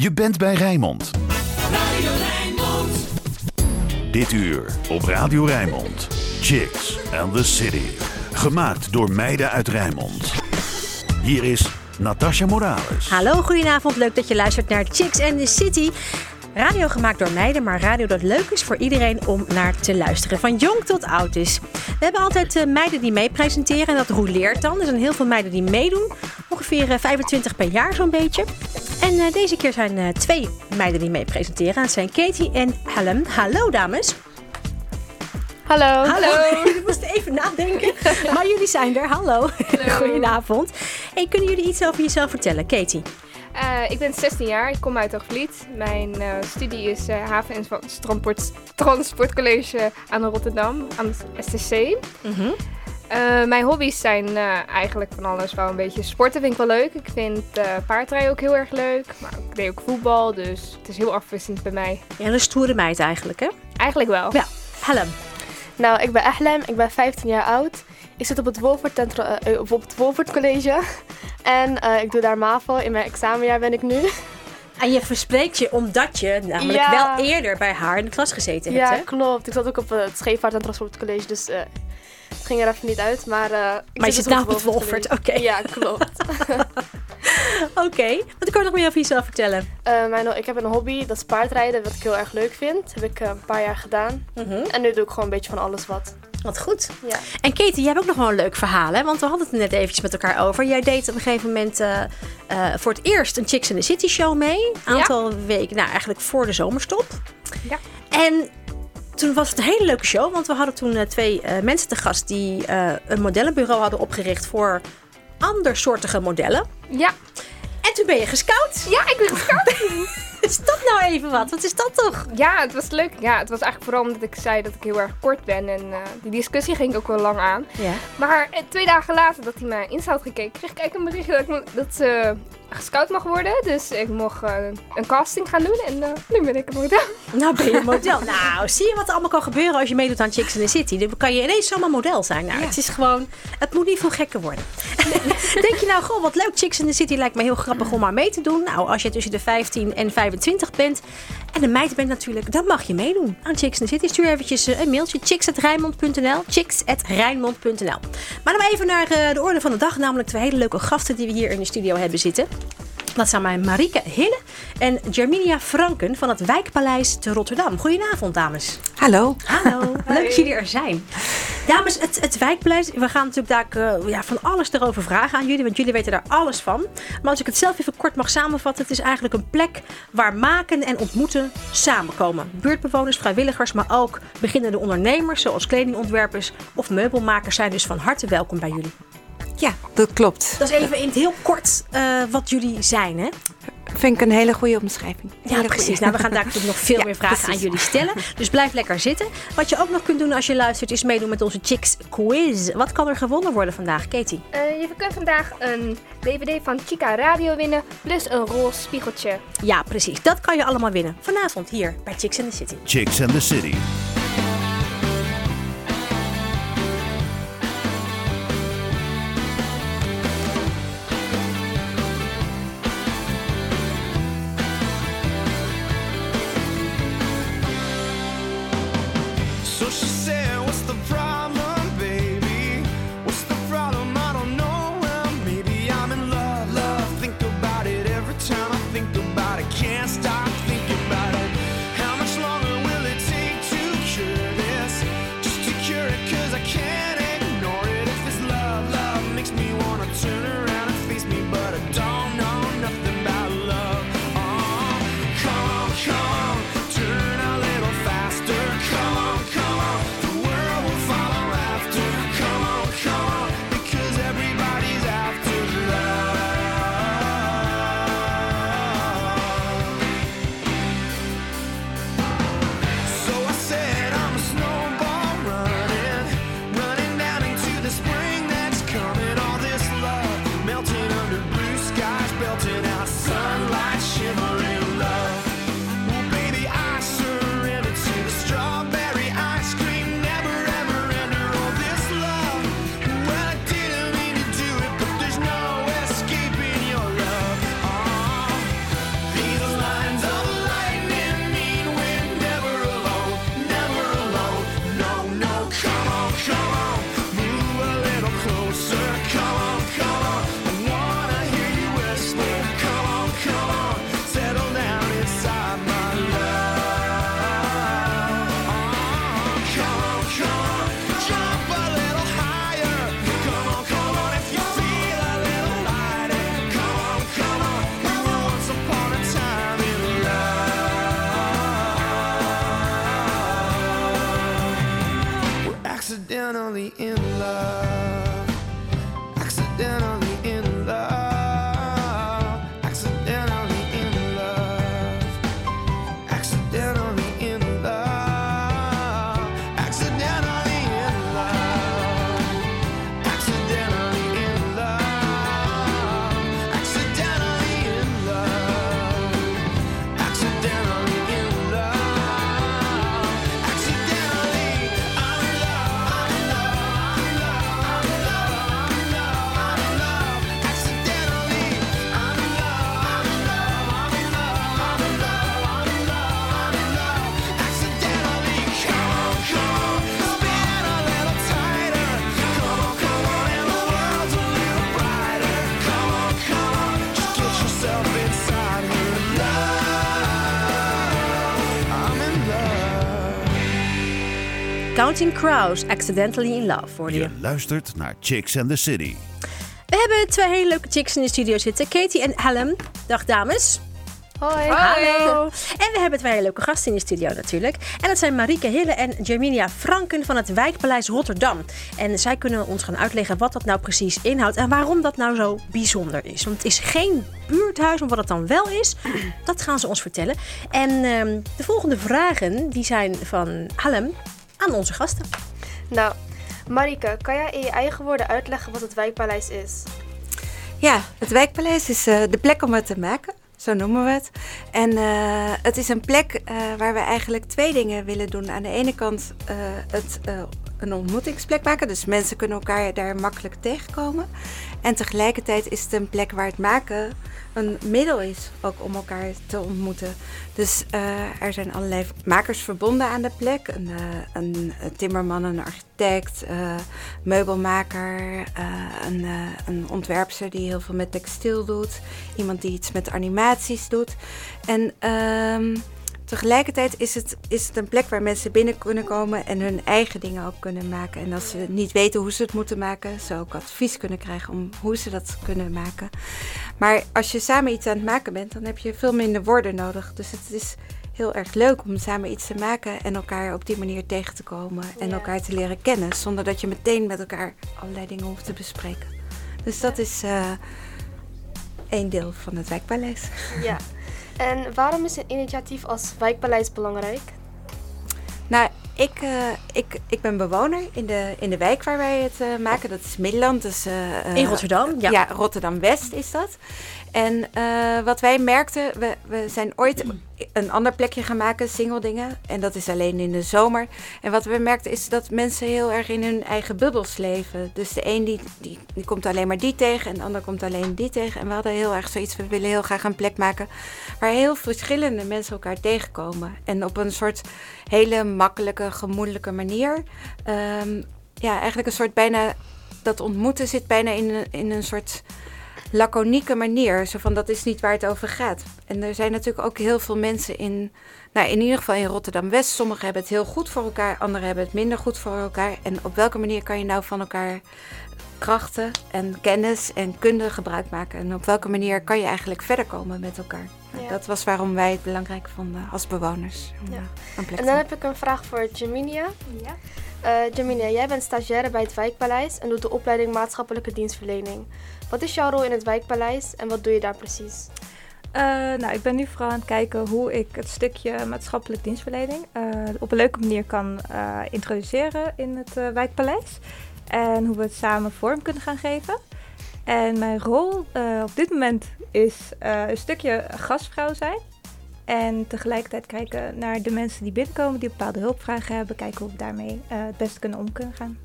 Je bent bij Rijnmond. Radio Rijnmond. Dit uur op Radio Rijnmond. Chicks and the City. Gemaakt door meiden uit Rijnmond. Hier is Natasha Morales. Hallo, goedenavond. Leuk dat je luistert naar Chicks and the City. Radio gemaakt door meiden, maar radio dat leuk is voor iedereen om naar te luisteren. Van jong tot oud is. We hebben altijd eh, meiden die mee presenteren en dat roleert dan. Er zijn heel veel meiden die meedoen. Ongeveer eh, 25 per jaar zo'n beetje. En eh, deze keer zijn eh, twee meiden die mee presenteren. Dat zijn Katie en Helen. Hallo dames. Hallo. Hallo. Ik moest even nadenken. Maar jullie zijn er. Hallo. Goedenavond. Hey, kunnen jullie iets over jezelf vertellen, Katie? Eh, ik ben 16 jaar, ik kom uit Hoogvliet. Mijn eh, studie is eh, haven- en transport, transportcollege aan Rotterdam, aan het STC. Eh, mijn hobby's zijn eh, eigenlijk van alles wel een beetje sporten vind ik wel leuk. Ik vind eh, paardrijden ook heel erg leuk, maar ik deed ook voetbal, dus het is heel afwisselend bij mij. Ja, een stoere meid eigenlijk, hè? Eigenlijk wel. Ja. Helen. Nou, ik ben Ehlem, ik ben 15 jaar oud. Ik zit op het Wolfert, Centra- op het Wolfert College. En eh, ik doe daar MAVO. In mijn examenjaar ben ik nu. En je verspreekt je omdat je namelijk Ja. wel eerder bij haar in de klas gezeten hebt, Ja, hè? klopt. Ik zat ook op het Scheepvaart en Transportcollege, dus eh, het ging er even niet uit. Maar, ik Maar je zit het Wolfert, oké. Ja, klopt. Oké. Wat kan je nog meer over jezelf vertellen? Eh, mijn, ik heb een hobby, dat is paardrijden, wat ik heel erg leuk vind. heb ik eh, een paar jaar gedaan. Mhm. En nu doe ik gewoon een beetje van alles wat. Wat goed. Ja. En Katie, jij hebt ook nog wel een leuk verhaal, hè? Want we hadden het net eventjes met elkaar over. Jij deed op een gegeven moment voor het eerst een Chicks in the City show mee. Een aantal weken, nou eigenlijk voor de zomerstop. Ja. En toen was het een hele leuke show, want we hadden toen eh, twee eh, mensen te gast die eh, een modellenbureau hadden opgericht voor andersoortige modellen. Ja. En toen ben je gescout. Ja, ik ben gescout. Is dat nou even wat? Wat is dat toch? Ja, het was leuk. Ja, het was eigenlijk vooral omdat ik zei dat ik heel erg kort ben. En eh, die discussie ging ook wel lang aan. Ja. Maar eh, twee dagen later dat hij mijn Insta had gekeken, kreeg ik eigenlijk een berichtje dat ik dat ze gescout mag worden. Dus ik mocht eh, een casting gaan doen en nu ben ik een model. Nou ben je model. nou, zie je wat er allemaal kan gebeuren als je meedoet aan Chicks in the City? Dan kan je ineens zomaar model zijn. Nou, het is gewoon, het moet niet veel gekker worden. Denk je nou, goh, wat leuk, Chicks in the City lijkt me heel grappig om maar mee te doen. Nou, als je tussen de 15 en 25 bent en een meid bent natuurlijk, dan mag je meedoen aan Chicks in the City. Stuur eventjes eh, een mailtje, chicks.rijnmond.nl, chicks.rijnmond.nl. Maar dan even naar eh, de orde van de dag, namelijk twee hele leuke gasten die we hier in de studio hebben zitten. Dat zijn mij Marike Hille en Germinia Franken van het Wijkpaleis te Rotterdam. Goedenavond, dames. Hallo. Hallo, leuk dat jullie er zijn. Dames, het, het Wijkpaleis, we gaan natuurlijk daar eh, ja, van alles erover vragen aan jullie, want jullie weten daar alles van. Maar als ik het zelf even kort mag samenvatten, het is eigenlijk een plek waar maken en ontmoeten samenkomen. Buurtbewoners, vrijwilligers, maar ook beginnende ondernemers, zoals kledingontwerpers of meubelmakers zijn dus van harte welkom bij jullie. Ja, dat klopt. Dat is even in het heel kort eh, wat jullie zijn, hè? Vind ik een hele goede omschrijving. Ja, Hele precies. goeie. Nou, we gaan daar natuurlijk nog veel Ja, meer vragen precies. aan jullie stellen. Dus blijf lekker zitten. Wat je ook nog kunt doen als je luistert, is meedoen met onze Chicks Quiz. Wat kan er gewonnen worden vandaag, Katie? Eh, je kunt vandaag een DVD van Chica Radio winnen, plus een roze spiegeltje. Ja, precies. Dat kan je allemaal winnen. Vanavond hier bij Chicks in the City. Chicks and the City. Crows, Accidentally in Love, hoorde je. Je luistert naar Chicks and the City. We hebben twee hele leuke chicks in de studio zitten. Katie en Helen. Dag dames. Hoi. Hallo. En we hebben twee hele leuke gasten in de studio natuurlijk. En dat zijn Marieke Hille en Germinia Franken van het Wijkpaleis Rotterdam. En zij kunnen ons gaan uitleggen wat dat nou precies inhoudt en waarom dat nou zo bijzonder is. Want het is geen buurthuis, maar wat het dan wel is, dat gaan ze ons vertellen. En ehm, de volgende vragen die zijn van Helen aan onze gasten. Nou, Marike, kan jij in je eigen woorden uitleggen wat het wijkpaleis is? Ja, het wijkpaleis is eh, de plek om het te maken. Zo noemen we het. En eh, het is een plek eh, waar we eigenlijk twee dingen willen doen. Aan de ene kant eh, het eh, een ontmoetingsplek maken. Dus mensen kunnen elkaar daar makkelijk tegenkomen. En tegelijkertijd is het een plek waar het maken een middel is ook om elkaar te ontmoeten. Dus eh, er zijn allerlei makers verbonden aan de plek. Een, eh, een, timmerman, een architect, eh, meubelmaker, een, een ontwerpster die heel veel met textiel doet. Iemand die iets met animaties doet. En ehm, tegelijkertijd is het, is het een plek waar mensen binnen kunnen komen en hun eigen dingen ook kunnen maken. En als ze niet weten hoe ze het moeten maken, ze ook advies kunnen krijgen om hoe ze dat kunnen maken. Maar als je samen iets aan het maken bent, dan heb je veel minder woorden nodig. Dus het is heel erg leuk om samen iets te maken en elkaar op die manier tegen te komen en Ja. elkaar te leren kennen, zonder dat je meteen met elkaar allerlei dingen hoeft te bespreken. Dus dat is eh één deel van het wijkpaleis. Ja. En waarom is een initiatief als wijkpaleis belangrijk? Nou, ik, eh, ik, ik ben bewoner in de, in de wijk waar wij het eh, maken. Dat is Middelland. Dus, eh, eh, In Rotterdam, ja. Ja, Rotterdam-West is dat. En eh, wat wij merkten, we, we zijn ooit een ander plekje gaan maken, single dingen. En dat is alleen in de zomer. En wat we merkten is dat mensen heel erg in hun eigen bubbels leven. Dus de een die, die, komt alleen maar die tegen en de ander komt alleen die tegen. En we hadden heel erg zoiets, we willen heel graag een plek maken waar heel verschillende mensen elkaar tegenkomen. En op een soort hele makkelijke, gemoedelijke manier. Ehm, ja, eigenlijk een soort bijna, dat ontmoeten zit bijna in, in een soort laconieke manier. Zo van, dat is niet waar het over gaat. En er zijn natuurlijk ook heel veel mensen in, nou in ieder geval in Rotterdam-West. Sommigen hebben het heel goed voor elkaar, anderen hebben het minder goed voor elkaar. En op welke manier kan je nou van elkaar krachten en kennis en kunde gebruik maken? En op welke manier kan je eigenlijk verder komen met elkaar? Nou, Ja. Dat was waarom wij het belangrijk vonden als bewoners. Ja. En dan heb ik een vraag voor Jaminia. Ja. Eh Jaminia, jij bent stagiaire bij het Wijkpaleis en doet de opleiding maatschappelijke dienstverlening. Wat is jouw rol in het Wijkpaleis en wat doe je daar precies? Eh, nou, ik ben nu vooral aan het kijken hoe ik het stukje maatschappelijk dienstverlening eh, op een leuke manier kan eh, introduceren in het wijkpaleis. En hoe we het samen vorm kunnen gaan geven. En mijn rol op dit moment is een stukje gastvrouw zijn. En tegelijkertijd kijken naar de mensen die binnenkomen, die bepaalde hulpvragen hebben. Kijken hoe we daarmee het beste kunnen om kunnen gaan.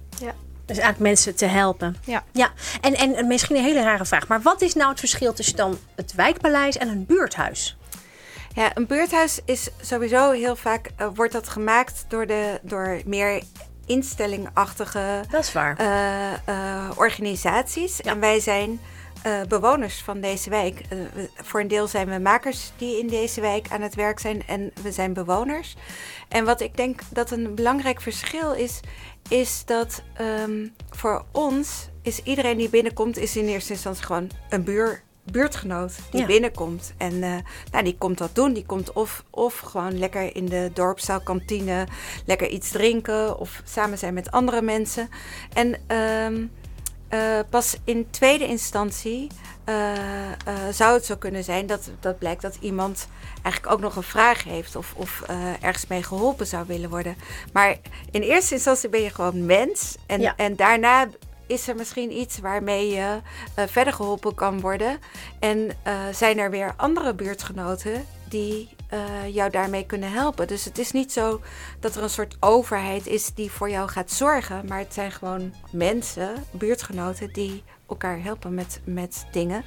Dus eigenlijk mensen te helpen. Ja. ja. En, en misschien een hele rare vraag. Maar wat is nou het verschil tussen dan het wijkpaleis en een buurthuis? Ja, een buurthuis is sowieso heel vaak eh, wordt dat gemaakt door, de, door meer instellingachtige Dat is waar. eh, eh, organisaties. Ja. En wij zijn eh, bewoners van deze wijk. Eh, voor een deel zijn we makers die in deze wijk aan het werk zijn en we zijn bewoners. En wat ik denk dat een belangrijk verschil is, is dat ehm, voor ons is iedereen die binnenkomt, is in eerste instantie gewoon een buur, buurtgenoot die Ja. binnenkomt. En eh, nou, die komt dat doen. Die komt of, of gewoon lekker in de dorpszaalkantine lekker iets drinken of samen zijn met andere mensen. En ehm, eh, pas in tweede instantie eh, eh, zou het zo kunnen zijn dat, dat blijkt dat iemand eigenlijk ook nog een vraag heeft of, of ergens mee geholpen zou willen worden. Maar in eerste instantie ben je gewoon mens en, Ja. en daarna is er misschien iets waarmee je verder geholpen kan worden. En zijn er weer andere buurtgenoten die eh, jou daarmee kunnen helpen. Dus het is niet zo dat er een soort overheid is die voor jou gaat zorgen. Maar het zijn gewoon mensen, buurtgenoten, die elkaar helpen met, met dingen.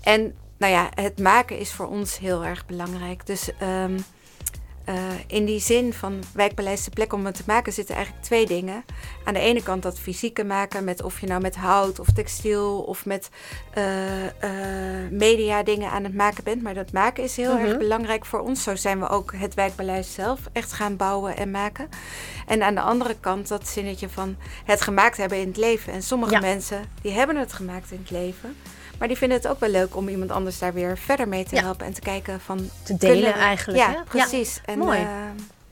En nou ja, het maken is voor ons heel erg belangrijk. Dus ehm, eh, in die zin van wijkpaleis de plek om het te maken zitten eigenlijk twee dingen. Aan de ene kant dat fysieke maken met of je nou met hout of textiel of met eh, media dingen aan het maken bent. Maar dat maken is heel Mhm. erg belangrijk voor ons. Zo zijn we ook het wijkpaleis zelf echt gaan bouwen en maken. En aan de andere kant dat zinnetje van het gemaakt hebben in het leven. En sommige Ja. mensen die hebben het gemaakt in het leven. Maar die vinden het ook wel leuk om iemand anders daar weer verder mee te Ja. helpen. En te kijken van... Te delen we- eigenlijk, hè? Ja, Ja. precies. En Mooi. eh,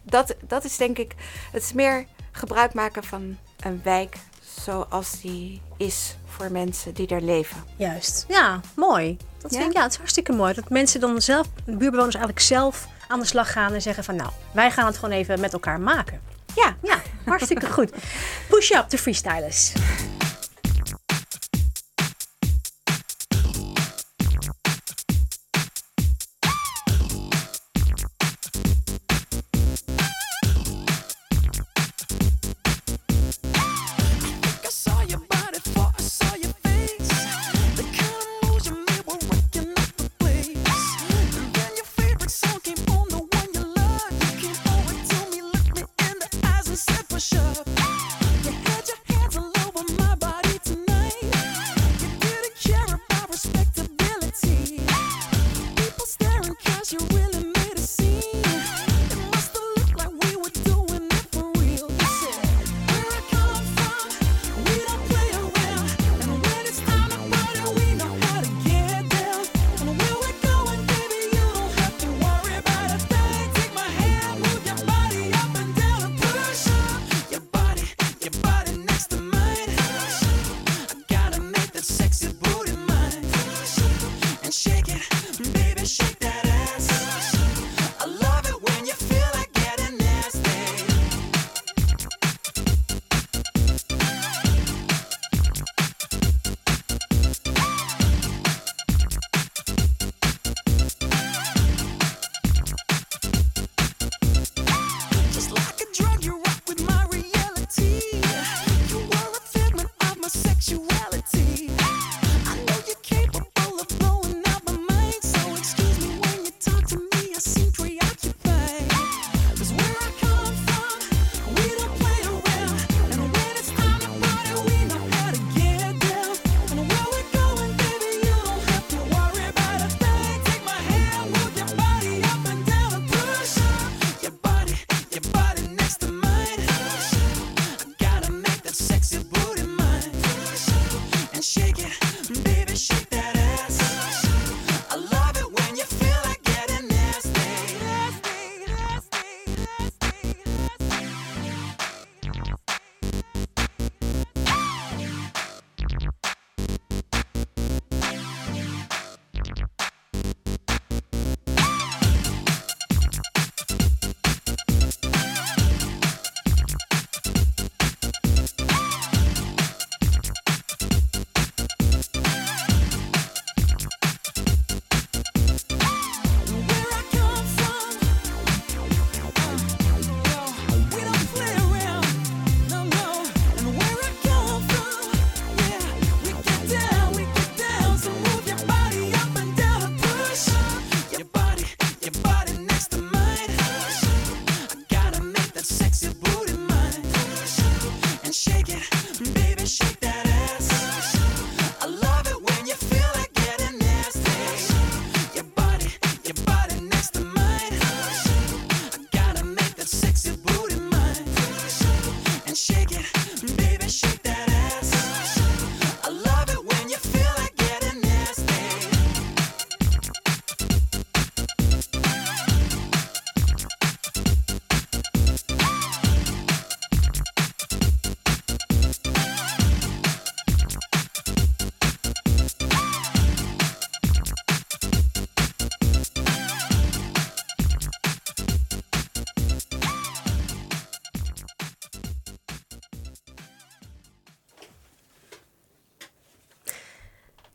dat, dat is denk ik... Het is meer gebruik maken van een wijk zoals die is voor mensen die er leven. Juist. Ja, mooi. Dat Ja? vind ik, ja, het is hartstikke mooi. Dat mensen dan zelf, de buurtbewoners eigenlijk zelf aan de slag gaan en zeggen van nou, wij gaan het gewoon even met elkaar maken. Ja, Ja, hartstikke goed. Push up de freestylers.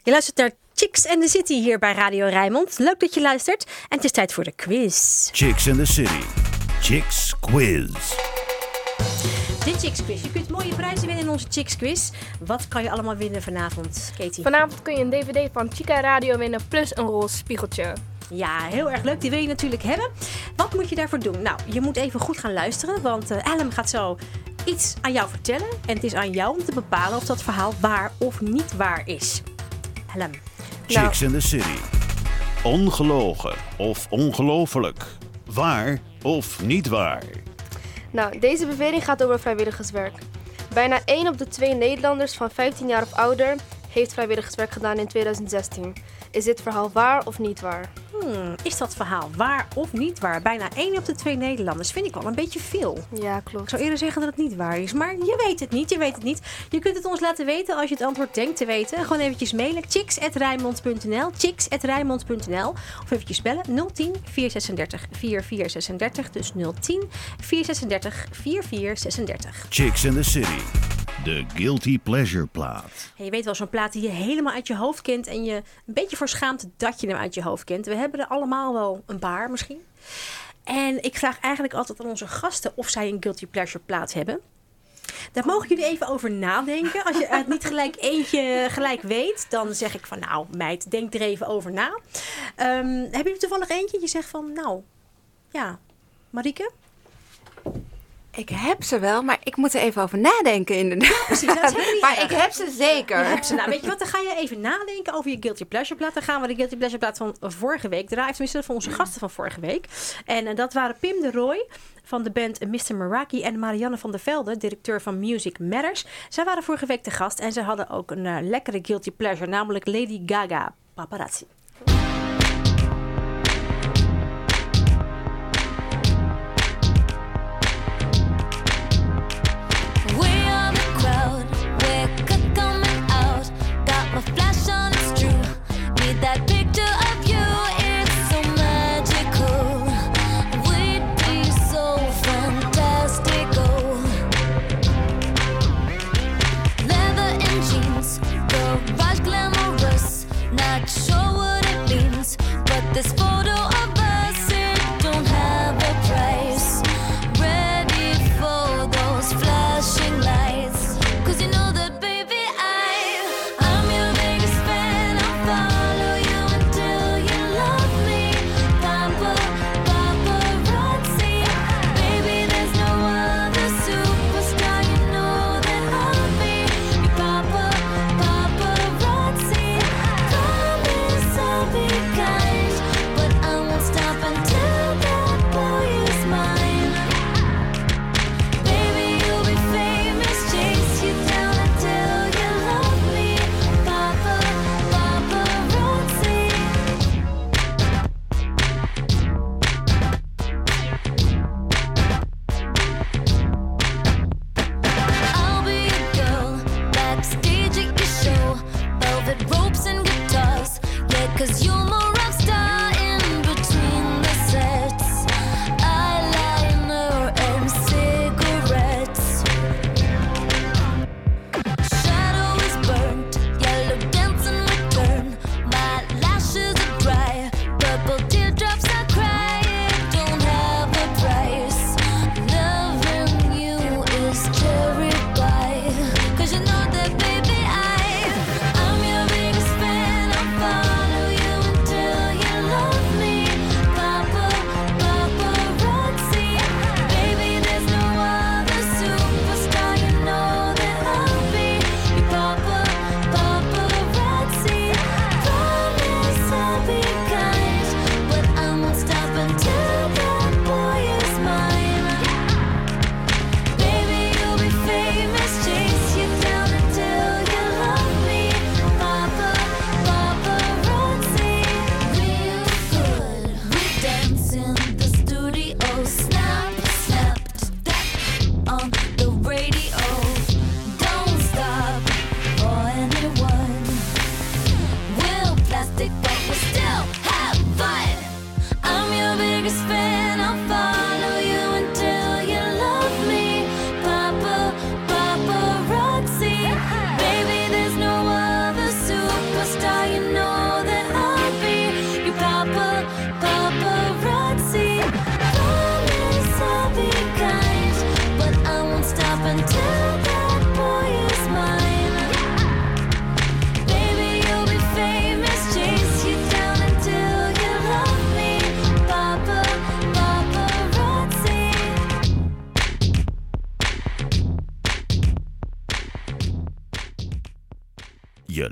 Je luistert naar Chicks and the City hier bij Radio Rijnmond. Leuk dat je luistert. En het is tijd voor de quiz. Chicks in the City. Chicks Quiz. De Chicks Quiz. Je kunt mooie prijzen winnen in onze Chicks Quiz. Wat kan je allemaal winnen vanavond, Katie? Vanavond kun je een DVD van Chica Radio winnen plus een roze spiegeltje. Ja, heel erg leuk. Die wil je natuurlijk hebben. Wat moet je daarvoor doen? Nou, je moet even goed gaan luisteren, want eh Ellen gaat zo iets aan jou vertellen. En het is aan jou om te bepalen of dat verhaal waar of niet waar is. Ellen. Chicks in the City. Ongelogen of ongelooflijk. Waar of niet waar. Nou, deze bewering gaat over vrijwilligerswerk. Bijna 1 op de 2 Nederlanders van 15 jaar of ouder heeft vrijwilligerswerk gedaan in 2016. Is dit verhaal waar of niet waar? Hmm, is dat verhaal waar of niet waar? Bijna 1 op de 2 Nederlanders vind ik wel een beetje veel. Ja, Ik klopt. zou eerder zeggen dat het niet waar is, maar je weet het niet, je weet het niet. Je kunt het ons laten weten als je het antwoord denkt te weten. Gewoon eventjes mailen, chicks.rijmond.nl, chicks.rijmond.nl of eventjes bellen 010 436 4436, dus 010 436 4436. Chicks in the City. De Guilty Pleasure plaat. En je weet wel, zo'n plaat die je helemaal uit je hoofd kent en je een beetje voor dat je hem uit je hoofd kent. We hebben er allemaal wel een paar misschien. En ik vraag eigenlijk altijd aan onze gasten of zij een guilty pleasure plaat hebben. Daar mogen jullie even over nadenken. Als je het niet gelijk eentje gelijk weet, dan zeg ik van nou meid, denk er even over na. Ehm, hebben jullie toevallig eentje? Je zegt van nou, ja, Marieke? Ik heb ze wel, maar ik moet er even over nadenken inderdaad. Precies, dat is maar erg. ik heb ze zeker. Ze. Nou, weet je wat? Dan ga je even nadenken over je Guilty Pleasure plaat. Dan gaan we de Guilty Pleasure plaat van vorige week draaien. Tenminste, van onze gasten van vorige week. En eh, dat waren Pim de Roy van de band Mr. Meraki en Marianne van der Velde, directeur van Music Matters. Zij waren vorige week te gast en ze hadden ook een eh, lekkere Guilty Pleasure, namelijk Lady Gaga Paparazzi.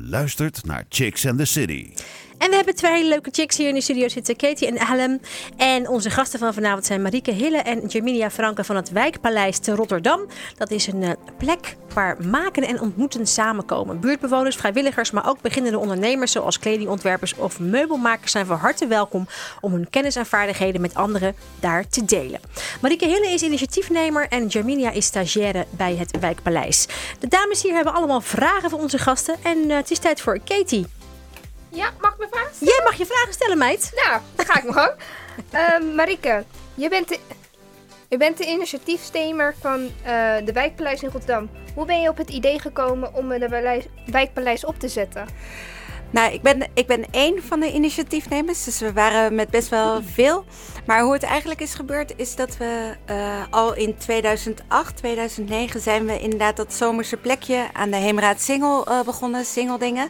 Luistert naar Chicks and the City. En we hebben twee leuke chicks hier in de studio zitten. Katie en Alem. En onze gasten van vanavond zijn Marieke Hille en Jerminia Franke van het Wijkpaleis te Rotterdam. Dat is een eh, plek waar maken en ontmoeten samenkomen. Buurtbewoners, vrijwilligers, maar ook beginnende ondernemers zoals kledingontwerpers of meubelmakers zijn van harte welkom om hun kennis en vaardigheden met anderen daar te delen. Marieke Hille is initiatiefnemer en Jerminia is stagiaire bij het Wijkpaleis. De dames hier hebben allemaal vragen voor onze gasten en eh, het is tijd voor Katie. Ja, mag ik mijn vraag stellen? Jij mag je vragen stellen, meid. Nou, dan ga ik mijn gang. Ehm Marike, je bent, de, je bent de initiatiefstemer van eh, de Wijkpaleis in Rotterdam. Hoe ben je op het idee gekomen om de Wijkpaleis- Wijkpaleis op te zetten? Nou, ik ben, ik ben één van de initiatiefnemers, dus we waren met best wel veel. Maar hoe het eigenlijk is gebeurd, is dat we eh, al in 2008, 2009 zijn we inderdaad dat zomerse plekje aan de Heemraad Singel eh, begonnen, Singeldingen.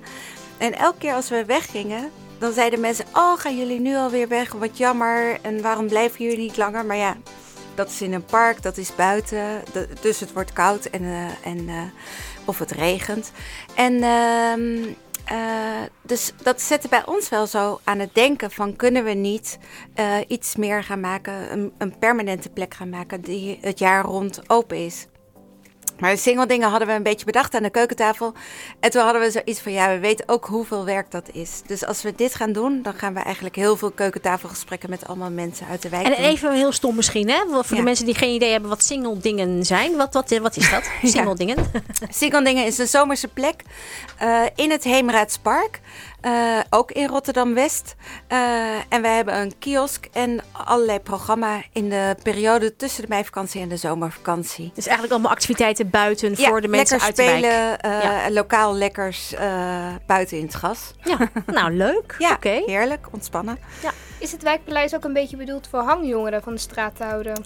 En elke keer als we weggingen, dan zeiden mensen, oh, gaan jullie nu alweer weg? Wat jammer, en waarom blijven jullie niet langer? Maar ja, dat is in een park, dat is buiten, dus het wordt koud en, eh, en, eh, of het regent. En ehm, eh, dus dat zette bij ons wel zo aan het denken van kunnen we niet iets meer gaan maken, een, een permanente plek gaan maken die het jaar rond open is. Maar de singeldingen hadden we een beetje bedacht aan de keukentafel. En toen hadden we zoiets van, ja, we weten ook hoeveel werk dat is. Dus als we dit gaan doen, dan gaan we eigenlijk heel veel keukentafelgesprekken met allemaal mensen uit de wijk En doen. even heel stom misschien, hè? Voor de mensen die geen idee hebben wat single dingen zijn. Wat, wat, wat is dat? Single dingen. Singeldingen is een zomerse plek eh, in het Heemraadspark. eh, ook in Rotterdam-West. Eh, en we hebben een kiosk en allerlei programma in de periode tussen de meivakantie en de zomervakantie. Dus eigenlijk allemaal activiteiten buiten Ja, voor de mensen lekker uit de wijk. spelen, eh, Ja. lokaal lekkers eh, buiten in het gras. Ja, nou leuk. Ja, Oké. heerlijk, ontspannen. Is het Wijkpaleis ook een beetje bedoeld voor hangjongeren van de straat te houden?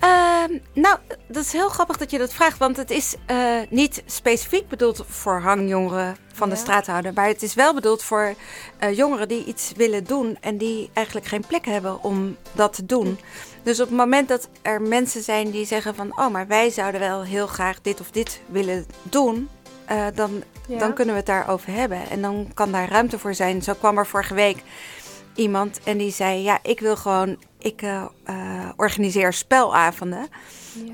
Ehm, nou, dat is heel grappig dat je dat vraagt, want het is eh, niet specifiek bedoeld voor hangjongeren van de Ja. straathouder, maar het is wel bedoeld voor eh, jongeren die iets willen doen en die eigenlijk geen plek hebben om dat te doen. Dus op het moment dat er mensen zijn die zeggen van, oh, maar wij zouden wel heel graag dit of dit willen doen, eh, dan, Ja. dan kunnen we het daarover hebben en dan kan daar ruimte voor zijn. Zo kwam er vorige week iemand en die zei, ja, ik wil gewoon, ik eh, eh, organiseer spelavonden.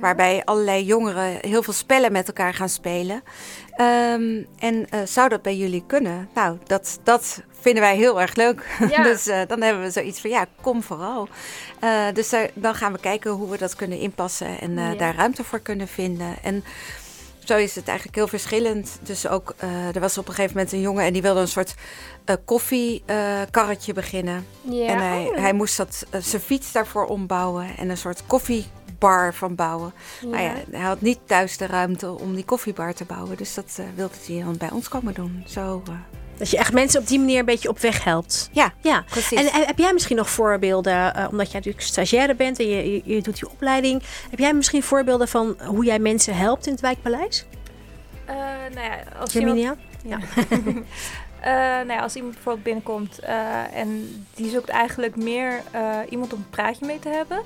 Waarbij allerlei jongeren heel veel spellen met elkaar gaan spelen. Ehm, en zou dat bij jullie kunnen? Nou, dat, dat vinden wij heel erg leuk. Ja. dus eh, dan hebben we zoiets van, ja, kom vooral. Eh, dus daar- dan gaan we kijken hoe we dat kunnen inpassen en eh, Ja. daar ruimte voor kunnen vinden. En zo is het eigenlijk heel verschillend. Dus ook, eh, er was op een gegeven moment een jongen en die wilde een soort eh koffiekarretje beginnen. Ja. En hij, Oh. hij moest dat, eh, zijn fiets daarvoor ombouwen en een soort koffiebar van bouwen. Nou ja, hij had niet thuis de ruimte om die koffiebar te bouwen. Dus dat eh, wilde hij dan bij ons komen doen. Zo, eh, Dat je echt mensen op die manier een beetje op weg helpt. ja, Ja, precies. en heb jij misschien nog voorbeelden, eh, omdat jij natuurlijk stagiaire bent en je, je, je doet die opleiding. Heb jij misschien voorbeelden van hoe jij mensen helpt in het Wijkpaleis? Eh, nou ja, als iemand, Jerminia? ja. Eh, nou ja, als iemand bijvoorbeeld binnenkomt eh, en die zoekt eigenlijk meer eh, iemand om een praatje mee te hebben,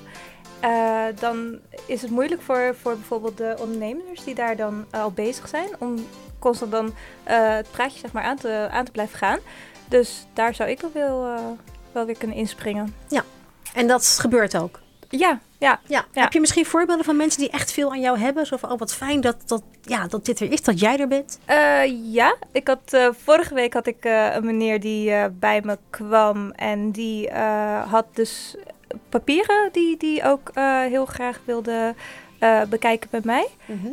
eh, dan is het moeilijk voor, voor bijvoorbeeld de ondernemers die daar dan al bezig zijn om constant dan eh, het praatje zeg maar, aan, te, aan te blijven gaan. Dus daar zou ik wel, wel, eh, wel weer kunnen inspringen. En dat gebeurt ook. Ja, ja. Ja. Ja. Heb je misschien voorbeelden van mensen die echt veel aan jou hebben? Zo van, oh wat fijn dat, dat, ja, dat dit er is, dat jij er bent. Eh, ja, ik had, vorige week had ik een meneer die bij me kwam en die had dus papieren die die ook heel graag wilde eh, bekijken met mij.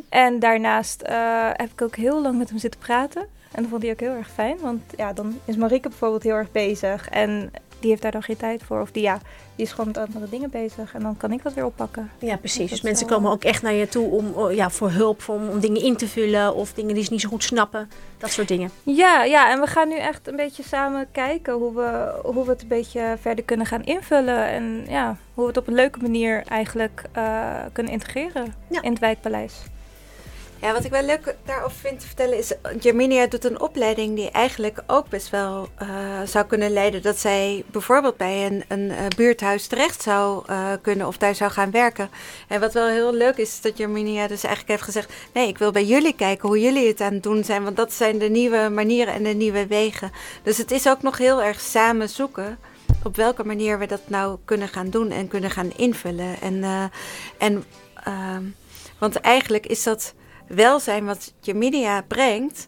En daarnaast eh, heb ik ook heel lang met hem zitten praten. En dat vond hij ook heel erg fijn, want ja, dan is Marieke bijvoorbeeld heel erg bezig en die heeft daar dan geen tijd voor. Of die, ja, die is gewoon met andere dingen bezig en dan kan ik dat weer oppakken. Ja, precies. Dat Dus mensen komen ook echt naar je toe om, oh, ja, voor hulp, om, om dingen in te vullen of dingen die ze niet zo goed snappen. Dat soort dingen. Ja, ja, en we gaan nu echt een beetje samen kijken hoe we, hoe we het een beetje verder kunnen gaan invullen. En ja, hoe we het op een leuke manier eigenlijk eh, kunnen integreren Ja. in het wijkpaleis. Ja, wat ik wel leuk daarover vind te vertellen is... Germinia doet een opleiding die eigenlijk ook best wel eh, zou kunnen leiden... dat zij bijvoorbeeld bij een, een eh, buurthuis terecht zou eh, kunnen of daar zou gaan werken. En wat wel heel leuk is, is dat Germinia dus eigenlijk heeft gezegd... nee, ik wil bij jullie kijken hoe jullie het aan het doen zijn... want dat zijn de nieuwe manieren en de nieuwe wegen. Dus het is ook nog heel erg samen zoeken op welke manier we dat nou kunnen gaan doen en kunnen gaan invullen. En, en ehm, want eigenlijk is dat welzijn wat je media brengt,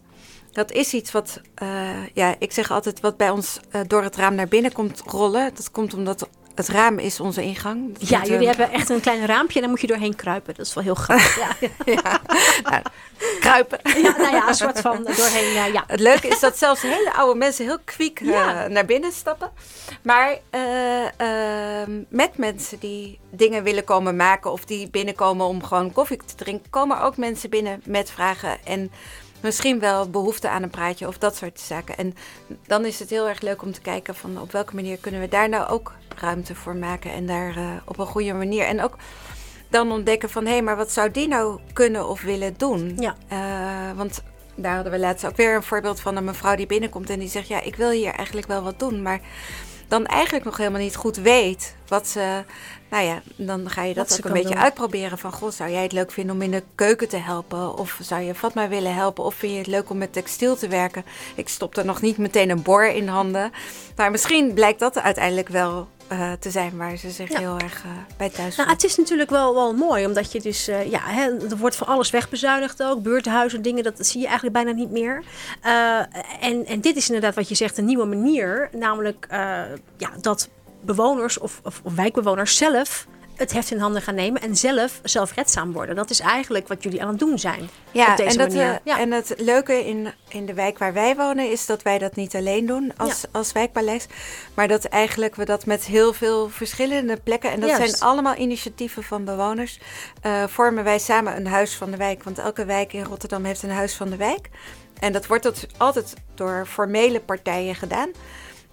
dat is iets wat, eh, ja, ik zeg altijd, wat bij ons eh, door het raam naar binnen komt rollen. Dat komt omdat het raam is onze ingang. Dat Ja, jullie eh, hebben echt een klein raampje en dan moet je doorheen kruipen. Dat is wel heel grappig. Ja, ja, nou, kruipen. ja, nou ja, een soort van doorheen. Ja, ja. Het leuke is dat zelfs hele oude mensen heel kwiek eh, naar binnen stappen. Maar eh, ehm, met mensen die dingen willen komen maken of die binnenkomen om gewoon koffie te drinken, komen ook mensen binnen met vragen en misschien wel behoefte aan een praatje of dat soort zaken. En dan is het heel erg leuk om te kijken van op welke manier kunnen we daar nou ook ruimte voor maken en daar eh, op een goede manier. En ook dan ontdekken van hé, hey, maar wat zou die nou kunnen of willen doen? Ja. Eh, want daar hadden we laatst ook weer een voorbeeld van een mevrouw die binnenkomt en die zegt: Ja, ik wil hier eigenlijk wel wat doen, maar dan eigenlijk nog helemaal niet goed weet wat ze. Nou ja, dan ga je dat ook een beetje doen. uitproberen. Van goh, zou jij het leuk vinden om in de keuken te helpen? Of zou je Fatma willen helpen? Of vind je het leuk om met textiel te werken? Ik stop er nog niet meteen een bor in handen. Maar misschien blijkt dat uiteindelijk wel eh, te zijn waar ze zich Ja. heel erg eh, bij thuis Nou, voelt. het is natuurlijk wel, wel mooi, omdat je dus, eh, ja, hè, er wordt van alles wegbezuinigd ook. Buurthuizen, dingen, dat zie je eigenlijk bijna niet meer. En, en dit is inderdaad wat je zegt, een nieuwe manier. Namelijk ja, dat bewoners of, of, of wijkbewoners zelf het heft in handen gaan nemen en zelf zelfredzaam worden. Dat is eigenlijk wat jullie aan het doen zijn. Ja, op deze en, dat, manier. eh, ja. en het leuke in, in de wijk waar wij wonen is dat wij dat niet alleen doen als, als wijkpaleis. Maar dat eigenlijk we dat met heel veel verschillende plekken, en dat Juist. zijn allemaal initiatieven van bewoners, eh, vormen wij samen een huis van de wijk. Want elke wijk in Rotterdam heeft een huis van de wijk. En dat wordt altijd door formele partijen gedaan.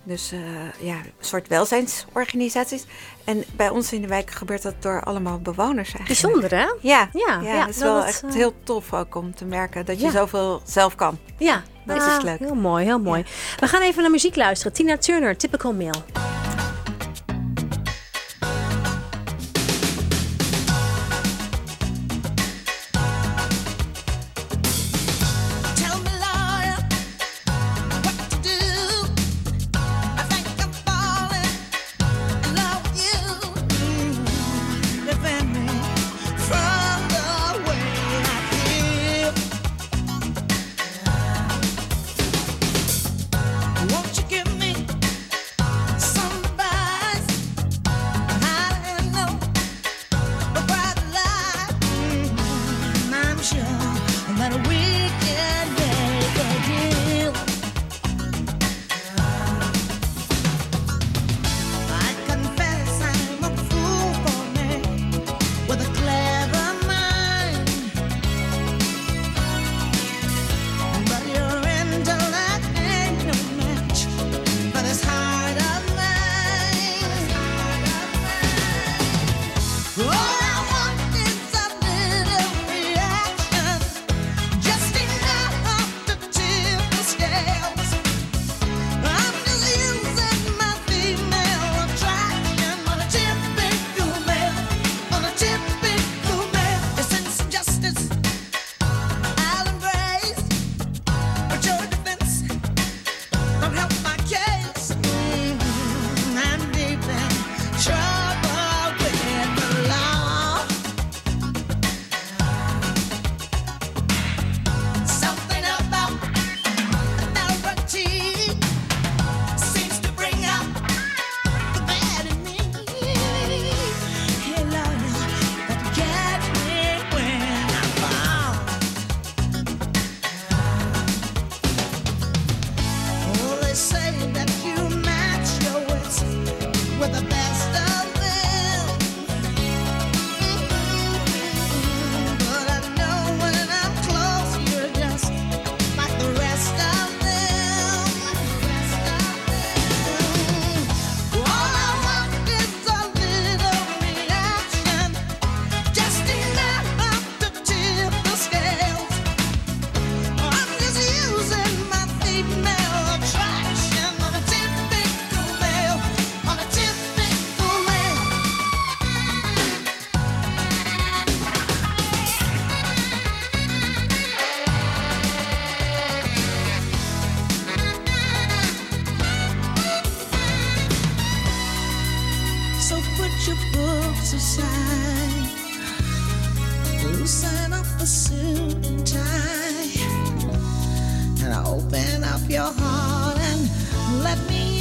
Dus eh, ja, een soort welzijnsorganisaties. En bij ons in de wijk gebeurt dat door allemaal bewoners eigenlijk. Bijzonder, hè? Ja, Ja, ja, is wel echt eh, heel tof ook om te merken dat je Ja. zoveel zelf kan. Ja, Dat is Ah, leuk. Heel mooi, heel mooi. We gaan even naar muziek luisteren. Tina Turner, Typical Male. So put your books aside. Loosen up the suit and tie. And open up your heart and let me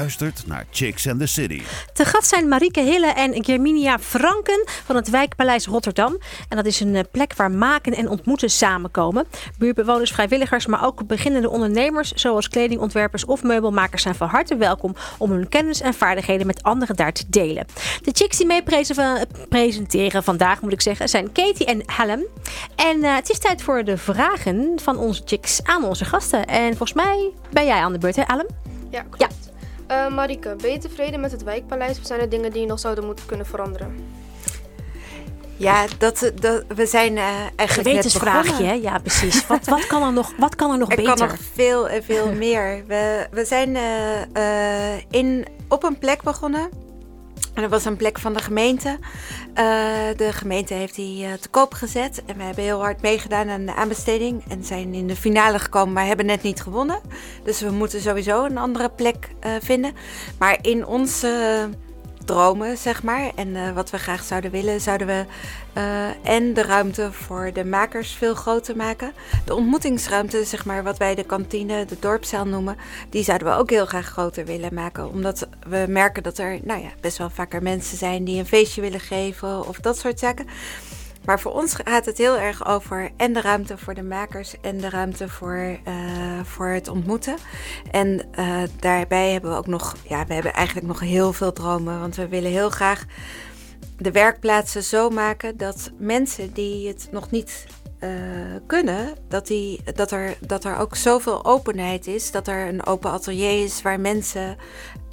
luistert naar Chicks and the City. Te gast zijn Marieke Hille en Germinia Franken van het Wijkpaleis Rotterdam. En dat is een eh, plek waar maken en ontmoeten samenkomen. Buurtbewoners, vrijwilligers, maar ook beginnende ondernemers... zoals kledingontwerpers of meubelmakers zijn van harte welkom... om hun kennis en vaardigheden met anderen daar te delen. De chicks die mee prezen- presenteren vandaag, moet ik zeggen, zijn Katie en Helen. En eh, het is tijd voor de vragen van onze chicks aan onze gasten. En volgens mij ben jij aan de beurt, hè Helen? Ja, klopt. Eh, Marike, ben je tevreden met het wijkpaleis of zijn er dingen die nog zouden moeten kunnen veranderen? Ja, dat, dat, we zijn eh eigenlijk net Gewetensvraagje, hè? Ja, precies. Wat, wat kan er nog, wat kan er nog Er beter? kan nog veel en veel meer. We, we zijn eh, eh, in, op een plek begonnen. En dat was een plek van de gemeente. Eh, de gemeente heeft die eh, te koop gezet. En we hebben heel hard meegedaan aan de aanbesteding. En zijn in de finale gekomen, maar hebben net niet gewonnen. Dus we moeten sowieso een andere plek eh, vinden. Maar in onze dromen, zeg maar, en eh, wat we graag zouden willen, zouden we eh, en de ruimte voor de makers veel groter maken. De ontmoetingsruimte, zeg maar, wat wij de kantine, de dorpszaal noemen, die zouden we ook heel graag groter willen maken. Omdat we merken dat er nou ja, best wel vaker mensen zijn die een feestje willen geven of dat soort zaken. Maar voor ons gaat het heel erg over en de ruimte voor de makers en de ruimte voor, eh, voor het ontmoeten. En eh, daarbij hebben we ook nog, ja, we hebben eigenlijk nog heel veel dromen. Want we willen heel graag de werkplaatsen zo maken dat mensen die het nog niet eh, kunnen, dat, die, dat, er, dat er ook zoveel openheid is. Dat er een open atelier is waar mensen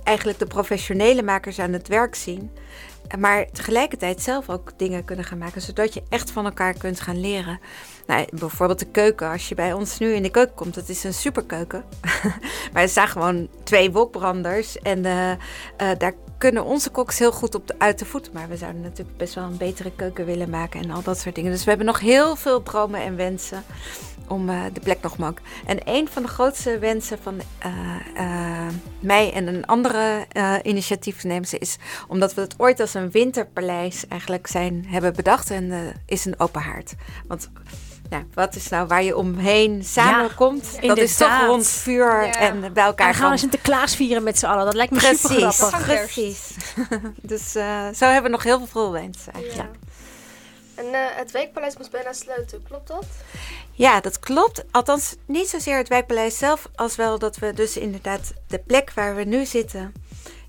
eigenlijk de professionele makers aan het werk zien. Maar tegelijkertijd zelf ook dingen kunnen gaan maken, zodat je echt van elkaar kunt gaan leren. Nou, bijvoorbeeld de keuken. Als je bij ons nu in de keuken komt, dat is een superkeuken. maar er staan gewoon twee wokbranders. En eh, eh, daar kunnen onze koks heel goed op de, uit de voeten. Maar we zouden natuurlijk best wel een betere keuken willen maken en al dat soort dingen. Dus we hebben nog heel veel dromen en wensen om eh, de plek nog mogelijk. En een van de grootste wensen van mij en een andere initiatiefnemers is omdat we het ooit als een winterpaleis eigenlijk zijn hebben bedacht en is een open haard. Want nou, wat is nou waar je omheen samenkomt? dat is toch rond vuur Ja. en bij En elkaar we gaan we. Sinterklaas vieren met z'n allen. Dat lijkt me super Precies, grappig. precies. dus eh, zo hebben we nog heel veel wensen eigenlijk. En eh, het wijkpaleis moest bijna sluiten, klopt dat? Ja, dat klopt. Althans, niet zozeer het wijkpaleis zelf, als wel dat we dus inderdaad de plek waar we nu zitten,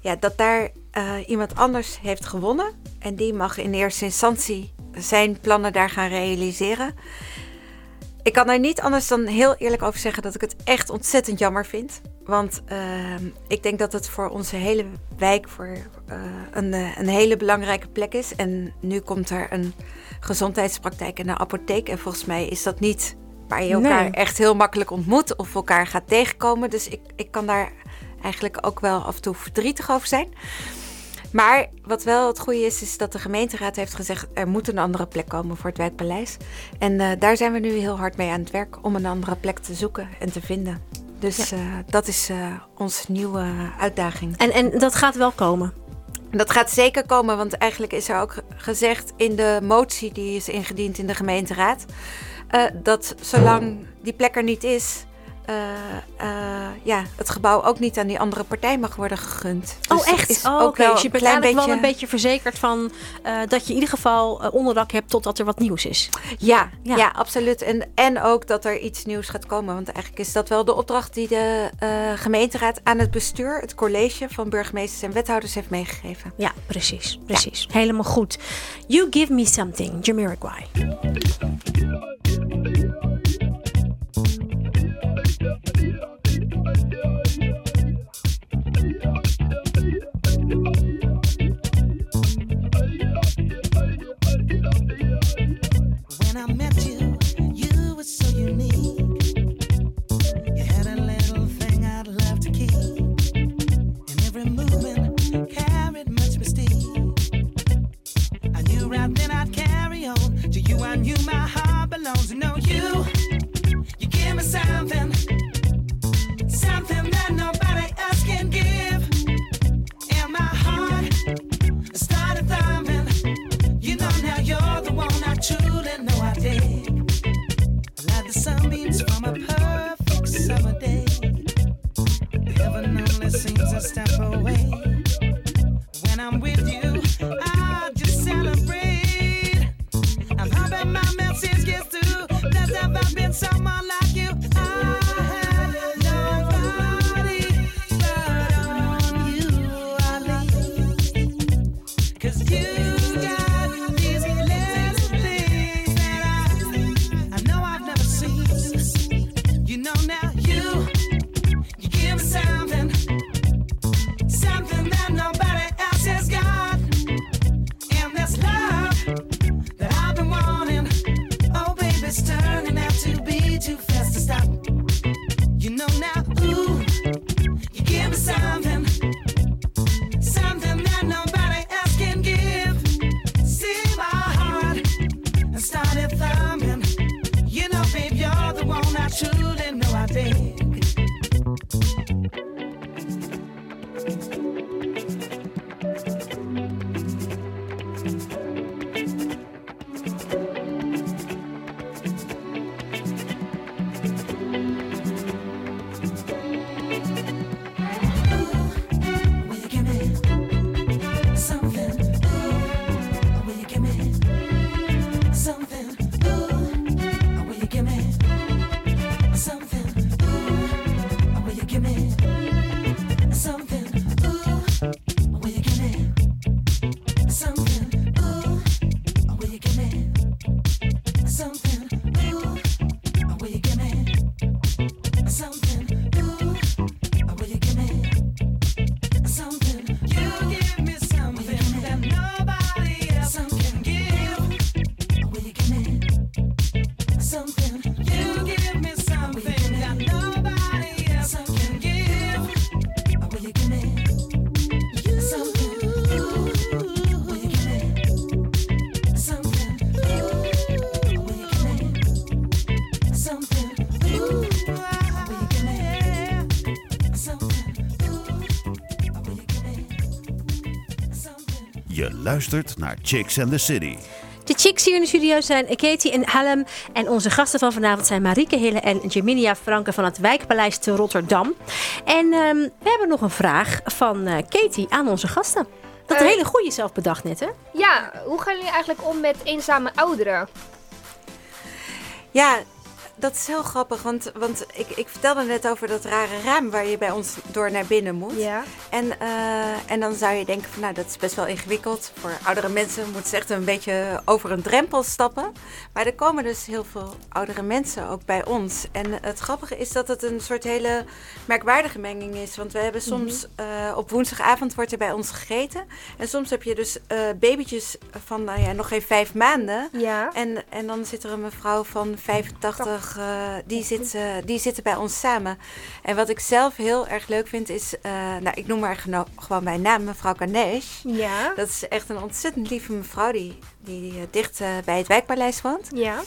ja, dat daar eh, iemand anders heeft gewonnen. En die mag in eerste instantie zijn plannen daar gaan realiseren. Ik kan er niet anders dan heel eerlijk over zeggen dat ik het echt ontzettend jammer vind. Want ehm, ik denk dat het voor onze hele wijk voor, eh, een, eh, een hele belangrijke plek is. En nu komt er een gezondheidspraktijk en een apotheek. En volgens mij is dat niet waar je elkaar Nee. echt heel makkelijk ontmoet of elkaar gaat tegenkomen. Dus ik, ik kan daar eigenlijk ook wel af en toe verdrietig over zijn. Maar wat wel het goede is, is dat de gemeenteraad heeft gezegd... er moet een andere plek komen voor het wijkpaleis. En eh, daar zijn we nu heel hard mee aan het werk om een andere plek te zoeken en te vinden. Dus eh, dat is eh, onze nieuwe uitdaging. En, en dat gaat wel komen. Dat gaat zeker komen, want eigenlijk is er ook ge- gezegd in de motie die is ingediend in de gemeenteraad. dat zolang die plek er niet is, eh, eh, ja, het gebouw ook niet aan die andere partij mag worden gegund. Oh, Dus echt? is Oh, ook oké. wel Dus je bent klein wel een beetje verzekerd van eh, dat je in ieder geval onderdak hebt totdat er wat nieuws is. Ja, Ja. ja. absoluut. En, en ook dat er iets nieuws gaat komen. Want eigenlijk is dat wel de opdracht die de gemeenteraad aan het bestuur, het college van burgemeesters en wethouders heeft meegegeven. Ja, precies. Precies. Helemaal goed. You give me something, Jamiroquai. Luistert naar Chicks and the City. De chicks hier in de studio zijn Katie en Halem. En onze gasten van vanavond zijn Marieke Hille en Jaminia Franke van het Wijkpaleis te Rotterdam. En ehm, we hebben nog een vraag van eh, Katie aan onze gasten. Dat is een Eh, hele goede zelf bedacht net, hè? Ja, hoe gaan jullie eigenlijk om met eenzame ouderen? Ja, dat is heel grappig, want, want ik, ik vertelde net over dat rare raam waar je bij ons door naar binnen moet. Ja. En, eh, en dan zou je denken van nou, dat is best wel ingewikkeld. Voor oudere mensen moeten ze echt een beetje over een drempel stappen. Maar er komen dus heel veel oudere mensen ook bij ons. En het grappige is dat het een soort hele merkwaardige menging is. Want we hebben soms eh, op woensdagavond wordt er bij ons gegeten. En soms heb je dus eh babytjes van nou ja, nog geen vijf maanden. Ja. En, en dan zit er een mevrouw van 85, eh, die, zit, eh, die zitten bij ons samen. En wat ik zelf heel erg leuk vind is, eh, nou ik noem haar gewoon mijn naam, mevrouw Ganesh. Ja. Dat is echt een ontzettend lieve mevrouw die, die dicht bij het wijkpaleis woont. Ja.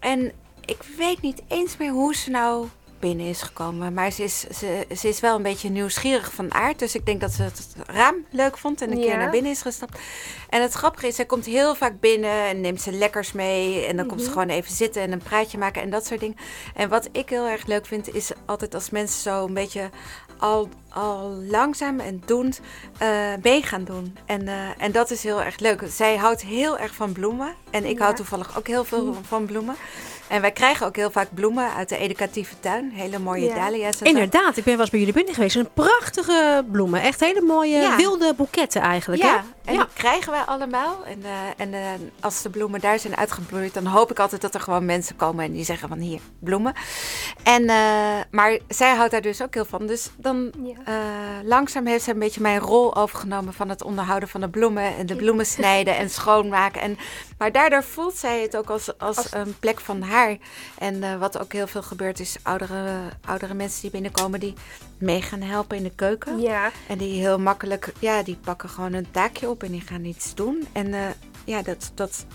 En ik weet niet eens meer hoe ze nou binnen is gekomen. Maar ze is, ze, ze is wel een beetje nieuwsgierig van aard. Dus ik denk dat ze het raam leuk vond en een keer naar binnen is gestapt. En het grappige is, zij komt heel vaak binnen en neemt ze lekkers mee. En dan komt ze gewoon even zitten en een praatje maken en dat soort dingen. En wat ik heel erg leuk vind, is altijd als mensen zo een beetje al, al langzaam en doend eh, mee gaan doen. En, eh, en dat is heel erg leuk. Zij houdt heel erg van bloemen. En ik hou toevallig ook heel veel van bloemen. En wij krijgen ook heel vaak bloemen uit de educatieve tuin. Hele mooie Ja. dahlia's. Inderdaad, ik ben wel eens bij jullie binnen geweest. Een prachtige bloemen. Echt hele mooie Ja. wilde boeketten eigenlijk. Ja, hè? en ja. die krijgen wij allemaal. En, eh, en als de bloemen daar zijn uitgebloeid, dan hoop ik altijd dat er gewoon mensen komen en die zeggen van hier, bloemen. En, maar zij houdt daar dus ook heel van. Dus dan Eh, langzaam heeft ze een beetje mijn rol overgenomen van het onderhouden van de bloemen en de bloemen snijden en schoonmaken. En, maar daardoor voelt zij het ook als, als, Als- een plek van haar. En eh, wat ook heel veel gebeurt is oudere, oudere mensen die binnenkomen die mee gaan helpen in de keuken. Ja, En die heel makkelijk, ja, die pakken gewoon een taakje op en die gaan iets doen. En eh, ja, dat, dat,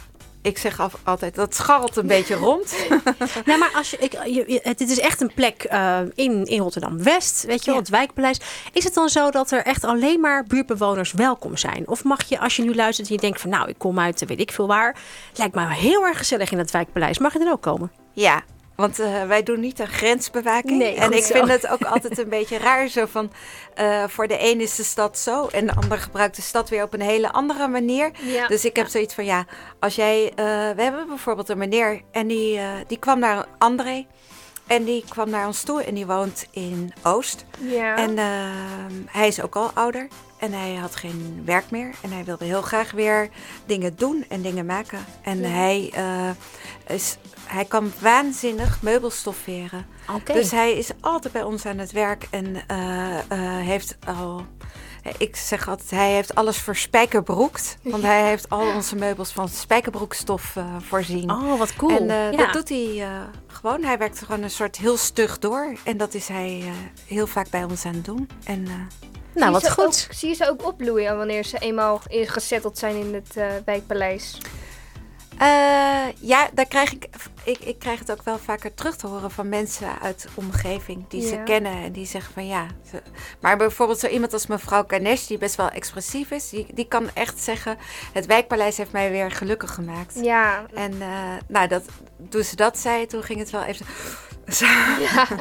ik zeg af, altijd, dat scharrelt een beetje rond. Nou, maar als je, ik, je, het, is echt een plek eh, in, in Rotterdam-West, weet je wel, Ja. het wijkpaleis. Is het dan zo dat er echt alleen maar buurtbewoners welkom zijn? Of mag je, als je nu luistert en je denkt van nou, ik kom uit, eh, weet ik veel waar. Lijkt me heel erg gezellig in het wijkpaleis. Mag je er ook komen? ja, want eh, wij doen niet aan grensbewaking. Nee, en ik zo. vind het ook altijd een beetje raar zo van, eh, voor de een is de stad zo en de ander gebruikt de stad weer op een hele andere manier. ja. Dus ik heb zoiets van, ja, als jij... eh, we hebben bijvoorbeeld een meneer en die, die kwam naar André. En die kwam naar ons toe en die woont in Oost. ja. En ehm, hij is ook al ouder. En hij had geen werk meer. En hij wilde heel graag weer dingen doen en dingen maken. En Ja. hij, eh, is, hij kan waanzinnig meubels stofferen. Oké. Dus hij is altijd bij ons aan het werk. En eh, eh, heeft al... Ik zeg altijd, hij heeft alles verspijkerbroekt. Want hij heeft al onze meubels van spijkerbroekstof eh, voorzien. Oh, wat cool. En eh, ja. dat doet hij eh, gewoon. Hij werkt gewoon een soort heel stug door. En dat is hij eh, heel vaak bij ons aan het doen. En eh, nou, Zie wat goed. Ook, zie je ze ook opbloeien wanneer ze eenmaal gezetteld zijn in het eh, wijkpaleis? eh, ja, daar krijg ik, ik, ik krijg het ook wel vaker terug te horen van mensen uit de omgeving die ze Ja. kennen. En die zeggen van ja. Ze, maar bijvoorbeeld zo iemand als mevrouw Ganesh, die best wel expressief is. Die, die kan echt zeggen, het wijkpaleis heeft mij weer gelukkig gemaakt. Ja, En eh, nou, dat, toen ze dat zei, toen ging het wel even... Zo.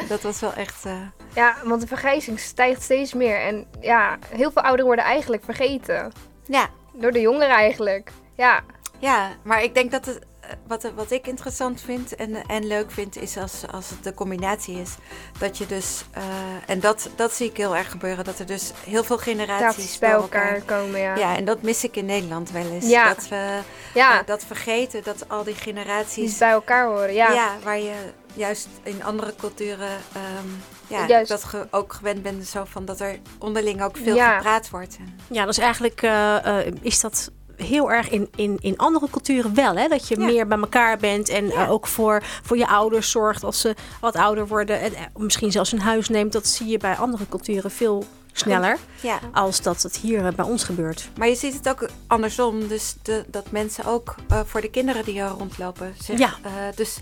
dat was wel echt... eh, ja, want de vergrijzing stijgt steeds meer. En ja, heel veel ouderen worden eigenlijk vergeten. ja, Door de jongeren eigenlijk. Ja, Ja, maar ik denk dat het, wat, wat ik interessant vind en, en leuk vind, is als, als het de combinatie is. Dat je dus, eh, en dat, dat zie ik heel erg gebeuren, dat er dus heel veel generaties bij elkaar komen, ja. Ja, en dat mis ik in Nederland wel eens. Ja. Dat we Ja, eh, dat vergeten, dat al die die generaties, bij elkaar horen, ja. ja. waar je juist in andere culturen ehm, ja, Juist. dat ge, ook gewend bent, zo van dat er onderling ook veel Ja. gepraat wordt. Ja, dus eigenlijk eh, eh, is dat heel erg in, in, in andere culturen wel, hè? Dat je Ja. meer bij elkaar bent en eh, ook voor, voor je ouders zorgt als ze wat ouder worden. En eh, misschien zelfs een huis neemt. Dat zie je bij andere culturen veel sneller ja. als dat het hier eh, bij ons gebeurt. Maar je ziet het ook andersom. Dus de, dat mensen ook voor de kinderen die er rondlopen. Zeg, Ja. dus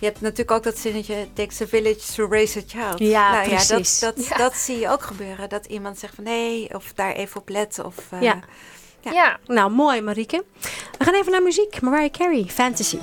je hebt natuurlijk ook dat zinnetje: it takes a village to raise a child. Ja, nou, precies. Ja, dat, dat, Ja. dat zie je ook gebeuren. Dat iemand zegt van nee, of daar even op let. Of, Ja. Ja. Nou, mooi Marieke. We gaan even naar muziek. Mariah Carey, Fantasy.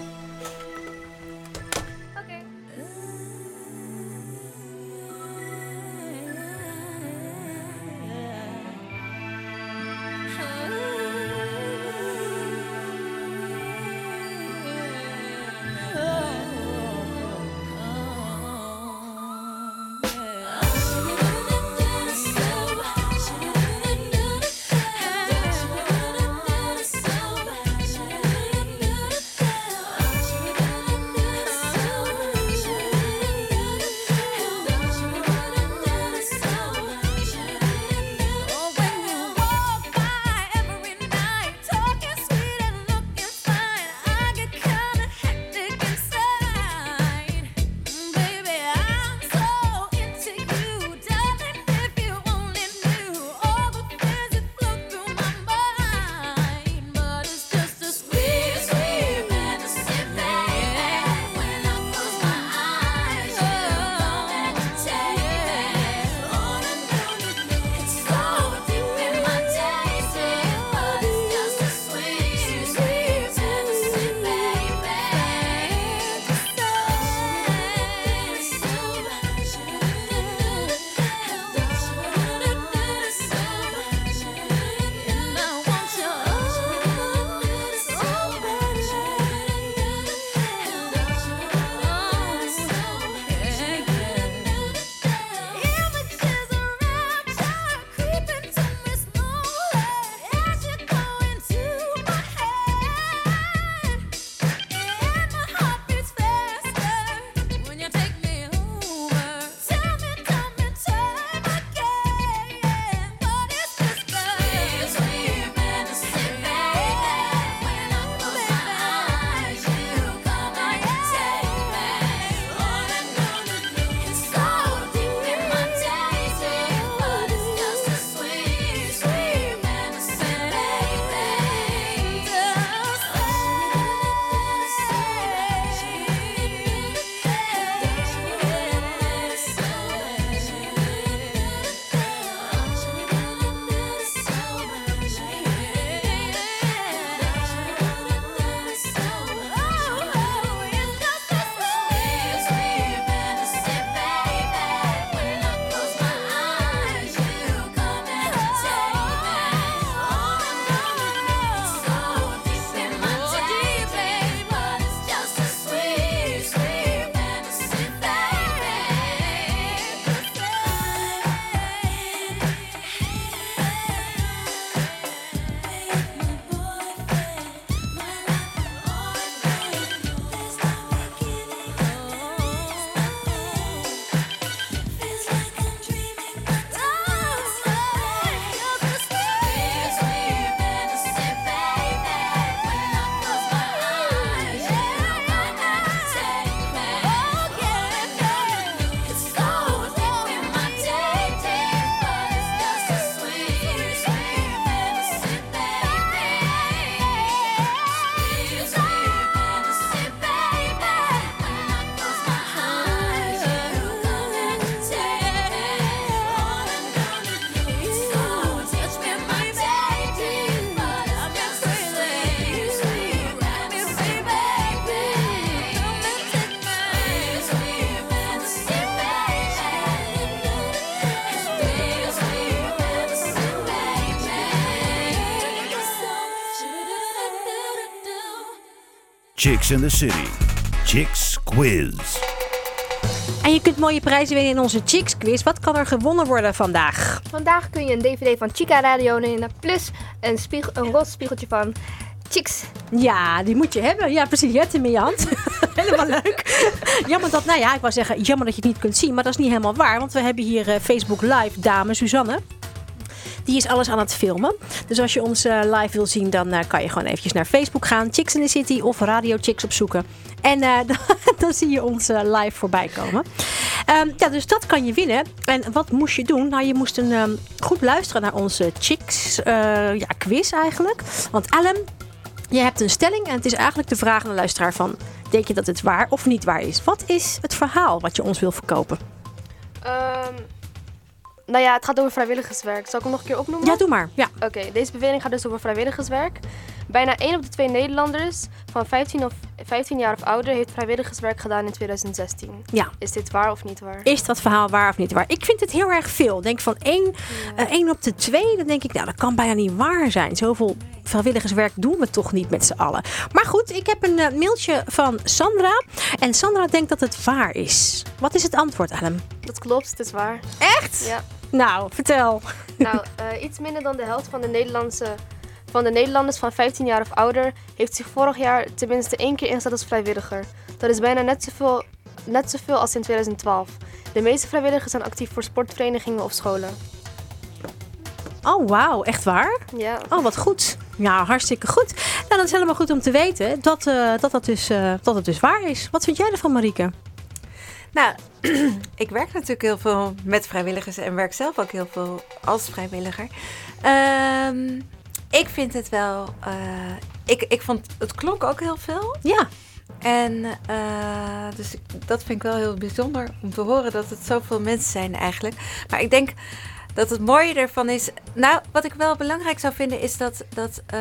Chicks in the City. Chicks Quiz. En je kunt mooie prijzen winnen in onze Chicks quiz. Wat kan er gewonnen worden vandaag? Vandaag kun je een DVD van Chica Radio winnen. Plus een, spiegel, een roze spiegeltje van Chicks. Ja, die moet je hebben. Ja, precies. Je hebt hem in je hand. helemaal leuk. Jammer dat, nou ja, ik wou zeggen, jammer dat je het niet kunt zien. Maar dat is niet helemaal waar. Want we hebben hier eh, Facebook Live dame Suzanne. Die is alles aan het filmen. Dus als je ons eh, live wil zien, dan eh, kan je gewoon eventjes naar Facebook gaan. Chicks in the City of Radio Chicks opzoeken. En eh, dan, dan zie je ons live voorbij komen. Ehm, ja, dus dat kan je winnen. En wat moest je doen? Nou, je moest een, ehm, goed luisteren naar onze Chicks ja, quiz eigenlijk. Want Ellen, je hebt een stelling en het is eigenlijk de vraag aan de luisteraar van... Denk je dat het waar of niet waar is? Wat is het verhaal wat je ons wil verkopen? Ehm, nou ja, het gaat over vrijwilligerswerk. Zal ik hem nog een keer opnoemen? Ja, doe maar. Ja. Oké, deze bewering gaat dus over vrijwilligerswerk. Bijna 1 op de 2 Nederlanders van 15, of, 15 jaar of ouder heeft vrijwilligerswerk gedaan in 2016. Ja. Is dit waar of niet waar? Is dat verhaal waar of niet waar? Ik vind het heel erg veel. Denk van 1, één op de 2, dan denk ik, nou, dat kan bijna niet waar zijn. Zoveel vrijwilligerswerk doen we toch niet met z'n allen. Maar goed, ik heb een eh, mailtje van Sandra. En Sandra denkt dat het waar is. Wat is het antwoord, Adam? Dat klopt, het is waar. Echt? Ja. Nou, vertel. Nou, eh, iets minder dan de helft van de, Nederlandse, van de Nederlanders van 15 jaar of ouder heeft zich vorig jaar tenminste één keer ingezet als vrijwilliger. Dat is bijna net zoveel, net zoveel als in 2012. De meeste vrijwilligers zijn actief voor sportverenigingen of scholen. Oh, wauw. Echt waar? Ja. Oh, wat goed. Ja, hartstikke goed. Nou, dat is helemaal goed om te weten dat, eh, dat, dat, dus, eh, dat het dus waar is. Wat vind jij ervan, Marieke? Nou, ik werk natuurlijk heel veel met vrijwilligers en werk zelf ook heel veel als vrijwilliger. Ehm, ik vind het wel. eh, ik, ik vond het klonk ook heel veel. Ja. En eh, dus ik- dat vind ik wel heel bijzonder om te horen dat het zoveel mensen zijn eigenlijk. Maar ik denk dat het mooie ervan is. Nou, wat ik wel belangrijk zou vinden is dat, dat, eh,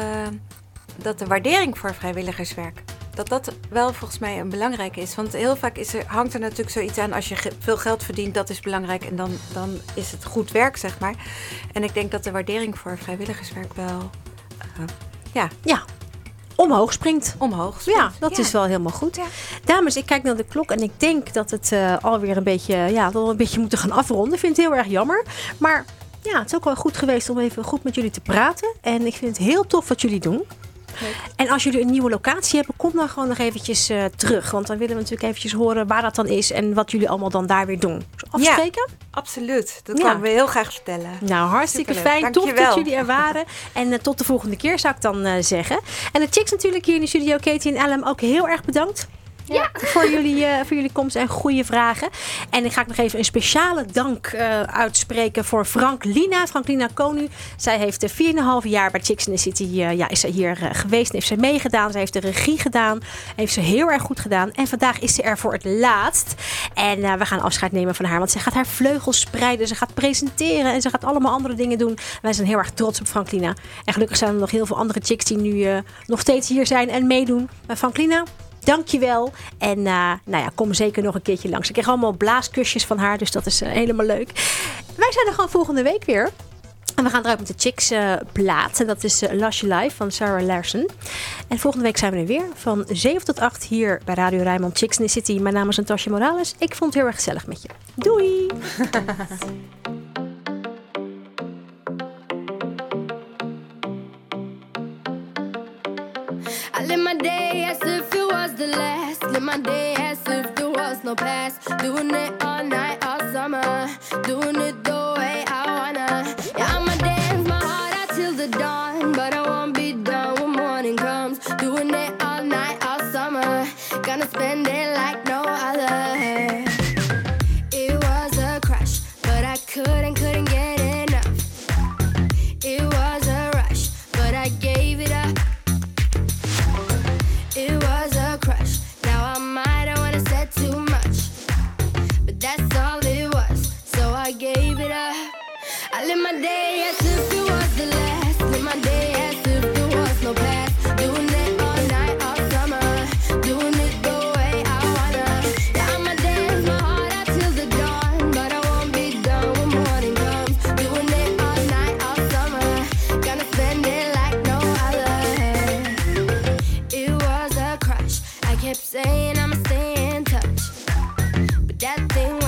dat de waardering voor vrijwilligerswerk. Dat dat wel volgens mij een belangrijke is. Want heel vaak is er, hangt er natuurlijk zoiets aan als je veel geld verdient, dat is belangrijk. En dan, dan is het goed werk, zeg maar. En ik denk dat de waardering voor vrijwilligerswerk wel eh, ja, Ja. Omhoog springt. omhoog Ja, dat is wel helemaal goed. Dames, ik kijk naar de klok en ik denk dat het eh, alweer een beetje, ja, dat we een beetje moeten gaan afronden. Ik vind het heel erg jammer. Maar ja, het is ook wel goed geweest om even goed met jullie te praten. En ik vind het heel tof wat jullie doen. En als jullie een nieuwe locatie hebben, kom dan gewoon nog eventjes eh, terug. Want dan willen we natuurlijk eventjes horen waar dat dan is en wat jullie allemaal dan daar weer doen. Afspreken? Absoluut. Dat Ja. komen we heel graag vertellen. Nou, hartstikke Superleuk. fijn. Tof dat jullie er waren. En eh, tot de volgende keer zou ik dan eh, zeggen. En de chicks natuurlijk hier in de studio, Katie en Ellen, ook heel erg bedankt. Ja. Voor jullie, eh, voor jullie komst en goede vragen. En ik ga ik nog even een speciale dank eh, uitspreken voor Frank Lina. Frank Lina Konu. Zij heeft eh, 4,5 jaar bij Chicks in the City eh, ja, is zij hier geweest. En heeft ze meegedaan. Ze heeft de regie gedaan. Heeft ze heel erg goed gedaan. En vandaag is ze er voor het laatst. En we gaan afscheid nemen van haar. Want zij gaat haar vleugels spreiden. Ze gaat presenteren. En ze gaat allemaal andere dingen doen. Wij zijn heel erg trots op Franklina. En gelukkig zijn er nog heel veel andere chicks die nu nog steeds hier zijn en meedoen. Maar Franklina, dankjewel. En eh, nou ja, kom zeker nog een keertje langs. Ik kreeg allemaal blaaskusjes van haar. Dus dat is eh, helemaal leuk. Wij zijn er gewoon volgende week weer. En we gaan eruit met de Chicks eh, plaat. En dat is eh, Lush Life van Sarah Larson. En volgende week zijn we er weer. Van 7 tot 8 hier bij Radio Rijnmond Chicks in the City. Mijn naam is Natasja Morales. Ik vond het heel erg gezellig met je. Doei! I live day the last. Live my day as if there was no past. Doing it all night, all summer. Doing it the way playing, I'ma stay in touch. But that thing